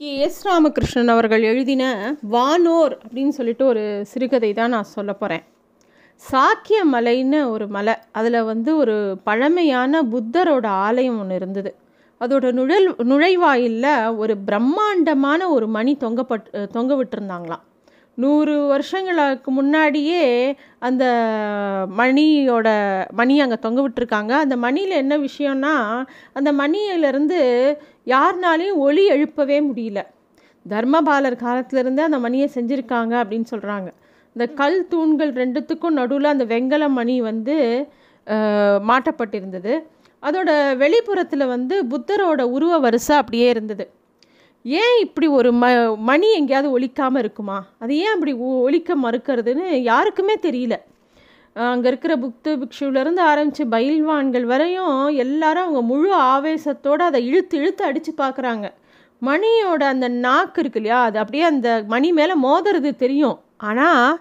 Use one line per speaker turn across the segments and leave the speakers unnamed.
S. Ramakrishnan அவர்கள் எழுதின வானோர் அப்படின்னு சொல்லிட்டு ஒரு சிறுகதை தான் நான் சொல்ல போகிறேன் சாக்கிய மலைன்னு ஒரு மலை. அதில் வந்து ஒரு பழமையான புத்தரோட ஆலயம் ஒன்று இருந்தது. அதோட நுழல் நுழைவாயிலில் ஒரு பிரம்மாண்டமான ஒரு மணி தொங்கப்பட் தொங்க விட்டுருந்தாங்களாம். நூறு வருஷங்களுக்கு முன்னாடியே அந்த மணியோட மணி அங்கே தொங்க விட்டுருக்காங்க. அந்த மணியில் என்ன விஷயம்னா அந்த மணியிலேருந்து யாருனாலையும் ஒளி எழுப்பவே முடியல. தர்மபாலர் காலத்திலேருந்து அந்த மணியை செஞ்சுருக்காங்க அப்படின்னு சொல்கிறாங்க இந்த கல் தூண்கள் ரெண்டுத்துக்கும் நடுவில் அந்த வெங்கல மணி வந்து மாட்டப்பட்டிருந்தது. அதோட வெளிப்புறத்தில் வந்து புத்தரோட உருவ வரிசை அப்படியே இருந்தது. ஏன் இப்படி ஒரு ம மணி எங்கேயாவது ஒழிக்காமல் இருக்குமா? அது ஏன் அப்படி ஒழிக்க மறுக்கிறதுன்னு யாருக்குமே தெரியல. அங்கே இருக்கிற புக்து பிக்ஷுவிலேருந்து ஆரம்பித்து பயில்வான்கள் வரையும் எல்லாரும் அவங்க முழு ஆவேசத்தோடு அதை இழுத்து இழுத்து அடித்து பார்க்குறாங்க மணியோட அந்த நாக்கு இருக்கு இல்லையா அது அப்படியே அந்த மணி மேலே மோதுறது தெரியும். ஆனால்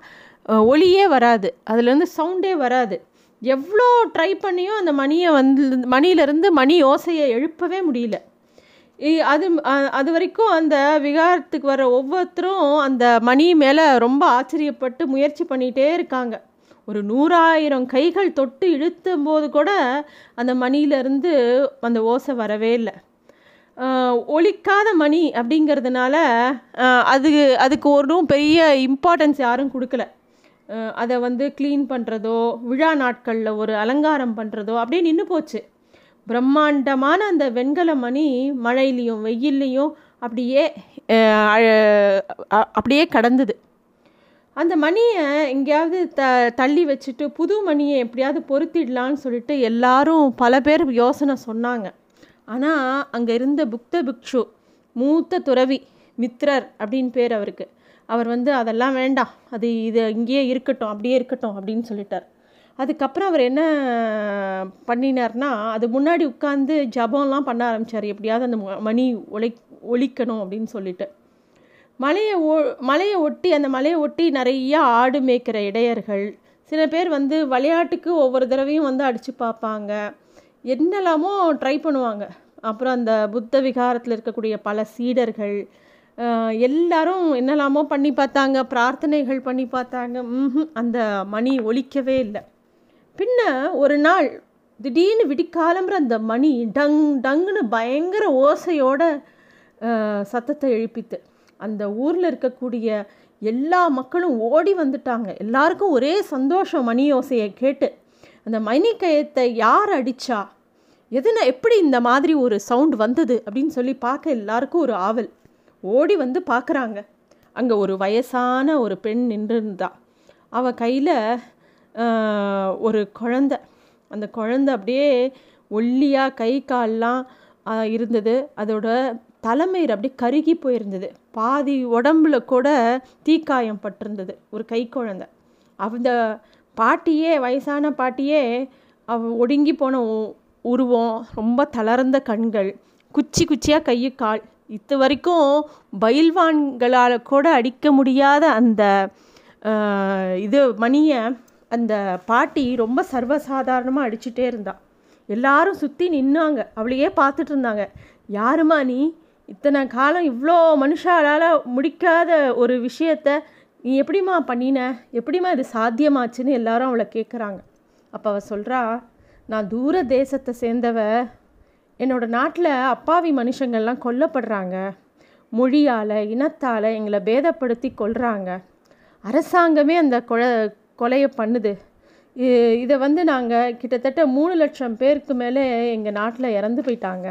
ஒளியே வராது. அதுலேருந்து சவுண்டே வராது. எவ்வளோ ட்ரை பண்ணியும் அந்த மணியை வந்து மணியிலேருந்து மணி ஓசையை எழுப்பவே முடியல. அது அது வரைக்கும் அந்த விகாரத்துக்கு வர ஒவ்வொருத்தரும் அந்த மணி மேலே ரொம்ப ஆச்சரியப்பட்டு முயற்சி பண்ணிகிட்டே இருக்காங்க. ஒரு நூறாயிரம் கைகள் தொட்டு இழுத்தும் போது கூட அந்த மணியிலேருந்து அந்த ஓசை வரவே இல்லை. ஒழிக்காத மணி அப்படிங்கிறதுனால அது அதுக்கு ஒன்றும் பெரிய இம்பார்ட்டன்ஸ் யாரும் கொடுக்கல. அதை வந்து க்ளீன் பண்ணுறதோ விழா நாட்களில் ஒரு அலங்காரம் பண்ணுறதோ அப்படியே நின்று போச்சு. பிரம்மாண்டமான அந்த வெண்கல மணி மழையிலையும் வெயில்லையும் அப்படியே அப்படியே கடந்தது. அந்த மணியை எங்கேயாவது த தள்ளி வச்சுட்டு புது மணியை எப்படியாவது பொருத்திடலான்னு சொல்லிட்டு எல்லாரும் பல பேர் யோசனை சொன்னாங்க. ஆனால் அங்கே இருந்த புக்த பிக்ஷு மூத்த துறவி மித்ரர் அப்படின்னு பேர் அவருக்கு. அவர் வந்து அதெல்லாம் வேண்டாம். அது இது இங்கேயே இருக்கட்டும் அப்படியே இருக்கட்டும் அப்படின்னு சொல்லிட்டார். அதுக்கப்புறம் அவர் என்ன பண்ணினார்னா அது முன்னாடி உட்காந்து ஜபம்லாம் பண்ண ஆரம்பித்தார் எப்படியாவது அந்த மணி ஒளி ஒழிக்கணும் அப்படின்னு சொல்லிட்டு. மலையை ஓ மலையை ஒட்டி அந்த மலையை ஒட்டி நிறையா ஆடு மேய்க்கிற இடையர்கள். சில பேர் வந்து விளையாட்டுக்கு ஒவ்வொரு தடவையும் வந்து அடித்து பார்ப்பாங்க. என்னெல்லாமோ ட்ரை பண்ணுவாங்க. அப்புறம் அந்த புத்த விகாரத்தில் இருக்கக்கூடிய பல சீடர்கள் எல்லாரும் என்னெல்லாமோ பண்ணி பார்த்தாங்க. பிரார்த்தனைகள் பண்ணி பார்த்தாங்க. அந்த மணி ஒழிக்கவே இல்லை. பின்ன ஒரு நாள் திடீர்னு விடிக்காலம்புற அந்த மணி டங் டங்குன்னு பயங்கர ஓசையோட சத்தத்தை எழுப்பித்து அந்த ஊரில் இருக்கக்கூடிய எல்லா மக்களும் ஓடி வந்துட்டாங்க. எல்லாருக்கும் ஒரே சந்தோஷம் மணி யோசையை கேட்டு. அந்த மணி கயத்தை யார் அடித்தா எதுனா எப்படி இந்த மாதிரி ஒரு சவுண்ட் வந்தது அப்படின்னு சொல்லி பார்க்க எல்லாருக்கும் ஒரு ஆவல். ஓடி வந்து பார்க்குறாங்க. அங்கே ஒரு வயசான ஒரு பெண் நின்றுருந்தா. அவள் கையில் ஒரு குழந்த. அந்த குழந்த அப்படியே ஒல்லியாக கை கால்லாம் இருந்தது. அதோட தலைமயிர் அப்படியே கருகி போயிருந்தது. பாதி உடம்புல கூட தீக்காயம் பட்டிருந்தது ஒரு கை குழந்த. அந்த பாட்டியே வயசான பாட்டியே அவ ஒடுங்கி போன உருவம் ரொம்ப தளர்ந்த கண்கள் குச்சி குச்சியாக கை கால் இது வரைக்கும் பயில்வான்களால் கூட அடிக்க முடியாத அந்த இது மணியை அந்த பாட்டி ரொம்ப சர்வசாதாரணமாக அடிச்சுட்டே இருந்தாள் எல்லாரும் சுற்றி நின்னாங்க அவளையே பார்த்துட்டு இருந்தாங்க. யாருமா நீ? இத்தனை காலம் இவ்வளோ மனுஷாலால் முடிக்காத ஒரு விஷயத்த நீ எப்படிம்மா பண்ணின? எப்படிம்மா இது சாத்தியமாச்சுன்னு எல்லாரும் அவளை கேட்குறாங்க அப்போ அவள் சொல்கிறா நான் தூர தேசத்தை சேர்ந்தவ என்னோடய நாட்டில் அப்பாவி மனுஷங்கள்லாம் கொல்லப்படுறாங்க. மொழியால் இனத்தால் எங்களை பேதப்படுத்தி கொள்கிறாங்க அரசாங்கமே அந்த கொலை கொலையை பண்ணுது. இதை வந்து நாங்கள் கிட்டத்தட்ட மூணு லட்சம் பேருக்கு மேலே எங்கள் நாட்டில் இறந்து போயிட்டாங்க.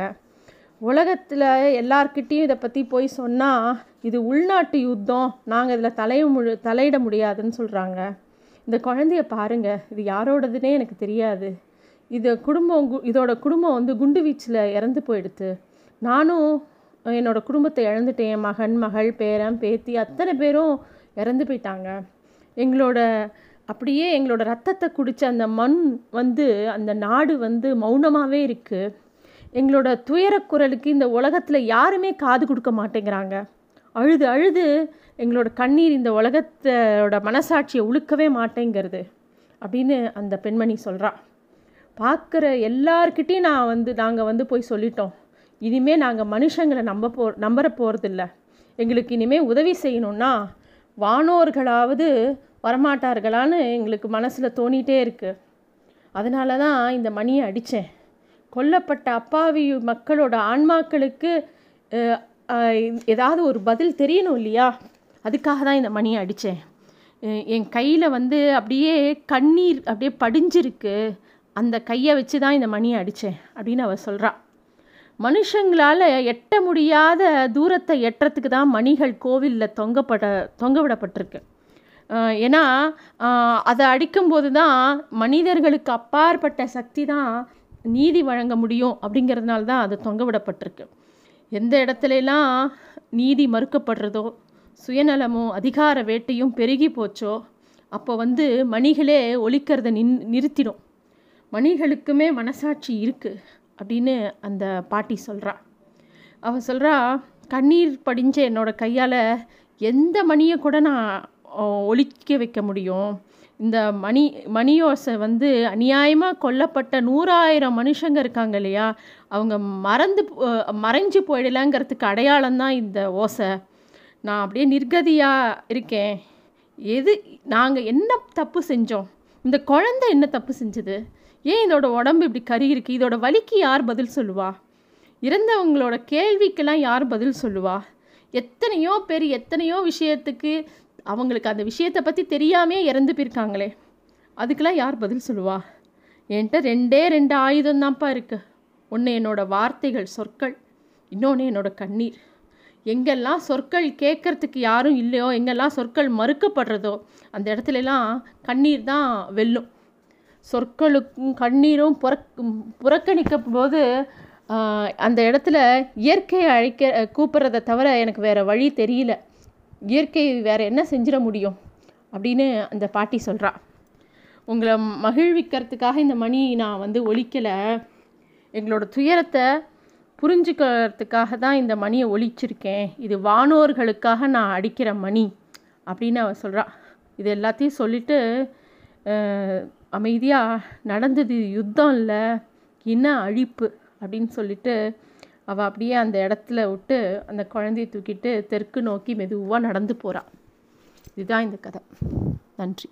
உலகத்தில் எல்லார்கிட்டேயும் இதை பற்றி போய் சொன்னால் இது உள்நாட்டு யுத்தம் நாங்கள் இதில் தலைய முழு தலையிட முடியாதுன்னு சொல்கிறாங்க இந்த குழந்தைய பாருங்கள் இது யாரோடதுன்னே எனக்கு தெரியாது. இது குடும்பம் இதோட குடும்பம் வந்து குண்டு வீச்சில் இறந்து போயிடுது நானும் என்னோடய குடும்பத்தை இழந்துட்டேன். என் மகன் மகள் பேரன் பேத்தி அத்தனை பேரும் இறந்து போயிட்டாங்க. எங்களோட அப்படியே எங்களோட ரத்தத்தை குடித்த அந்த மண் வந்து அந்த நாடு வந்து மௌனமாகவே இருக்குது எங்களோட துயரக்குரலுக்கு இந்த உலகத்தில் யாருமே காது கொடுக்க மாட்டேங்கிறாங்க. அழுது அழுது எங்களோட கண்ணீர் இந்த உலகத்தோட மனசாட்சியை உழுக்கவே மாட்டேங்கிறது அப்படின்னு அந்த பெண்மணி சொல்கிறான் பார்க்குற எல்லார்கிட்டையும் நான் வந்து நாங்கள் வந்து போய் சொல்லிட்டோம். இனிமேல் நாங்கள் மனுஷங்களை நம்ப போ நம்புற போகிறதில்ல எங்களுக்கு இனிமேல் உதவி செய்யணுன்னா வானோர்களாவது வரமாட்டார்களான்னு எங்களுக்கு மனசில் தோணிகிட்டே இருக்குது அதனால தான் இந்த மணியை அடித்தேன் கொல்லப்பட்ட அப்பாவி மக்களோட ஆன்மாக்களுக்கு ஏதாவது ஒரு பதில் தெரியணும் இல்லையா? அதுக்காக தான் இந்த மணியை அடித்தேன். என் கையில் வந்து அப்படியே கண்ணீர் அப்படியே படிஞ்சிருக்கு. அந்த கையை வச்சு தான் இந்த மணியை அடித்தேன் அப்படின்னு அவள் சொல்கிறாள் மனுஷங்களால் எட்ட முடியாத தூரத்தை எட்டுறதுக்கு தான் மணிகள் கோவிலில் தொங்கப்பட தொங்க விடப்பட்டிருக்கு ஏன்னா அதை அடிக்கும்போது தான் மனிதர்களுக்கு அப்பாற்பட்ட சக்தி தான் நீதி வழங்க முடியும் அப்படிங்கிறதுனால தான் அது தொங்க விடப்பட்டிருக்கு. எந்த இடத்துலலாம் நீதி மறுக்கப்படுறதோ சுயநலமோ அதிகார வேட்டையும் பெருகி போச்சோ அப்போ வந்து மணிகளே ஒழிக்கிறத நின் நிறுத்திடும். மணிகளுக்குமே மனசாட்சி இருக்குது அப்படின்னு அந்த பாட்டி சொல்கிறா அவள் சொல்கிறா கண்ணீர் படிஞ்ச என்னோடய கையால் எந்த மணியை கூட நான் ஒழிக்க வைக்க முடியும்? இந்த மணி மணியோசை வந்து அநியாயமாக கொல்லப்பட்ட நூறாயிரம் மனுஷங்க இருக்காங்க இல்லையா? அவங்க மறந்து மறைஞ்சு போயிடலாங்கிறதுக்கு அடையாளம் தான் இந்த ஓசை. நான் அப்படியே நிர்கதியாக இருக்கேன். எது நாங்கள் என்ன தப்பு செஞ்சோம்? இந்த குழந்தை என்ன தப்பு செஞ்சது? ஏன் இதோட உடம்பு இப்படி கறி இருக்குது இதோட வலிக்கு யார் பதில் சொல்லுவா? இறந்தவங்களோட கேள்விக்கெல்லாம் யார் பதில் சொல்லுவா? எத்தனையோ பேர் எத்தனையோ விஷயத்துக்கு அவங்களுக்கு அந்த விஷயத்தை பற்றி தெரியாமே இறந்து போயிருக்காங்களே. அதுக்கெல்லாம் யார் பதில் சொல்லுவா? என்கிட்ட ரெண்டே ரெண்டு ஆயுதம் தான்ப்பா இருக்குது ஒன்று என்னோடய வார்த்தைகள் சொற்கள் இன்னொன்று என்னோடய கண்ணீர். எங்கெல்லாம் சொற்கள் கேட்கறதுக்கு யாரும் இல்லையோ எங்கெல்லாம் சொற்கள் மறுக்கப்படுறதோ அந்த இடத்துலலாம் கண்ணீர் தான் வெல்லும். சொற்களுக்கும் கண்ணீரும் புறக் புறக்கணிக்கும் போது அந்த இடத்துல இயற்கையை அழைக்க கூப்பிட்றத தவிர எனக்கு வேறு வழி தெரியல. இயற்கை வேறு என்ன செஞ்சிட முடியும்? அப்படின்னு அந்த பாட்டி சொல்கிறா உங்களை மகிழ்விக்கிறதுக்காக இந்த மணி நான் வந்து ஒழிக்கலை. எங்களோட துயரத்தை புரிஞ்சுக்கிறதுக்காக தான் இந்த மணியை ஒழிச்சிருக்கேன். இது வானோர்களுக்காக நான் அடிக்கிற மணி அப்படின்னு அவள் சொல்கிறா இது எல்லாத்தையும் சொல்லிவிட்டு அமைதியாக நடந்தது யுத்தம் இல்லை இன அழிப்பு அப்படின்னு சொல்லிட்டு அவள் அப்படியே அந்த இடத்துல விட்டு அந்த குழந்தைய தூக்கிட்டு தெற்கு நோக்கி மெதுவாக நடந்து போகிறாள் இதுதான் இந்த கதை. நன்றி.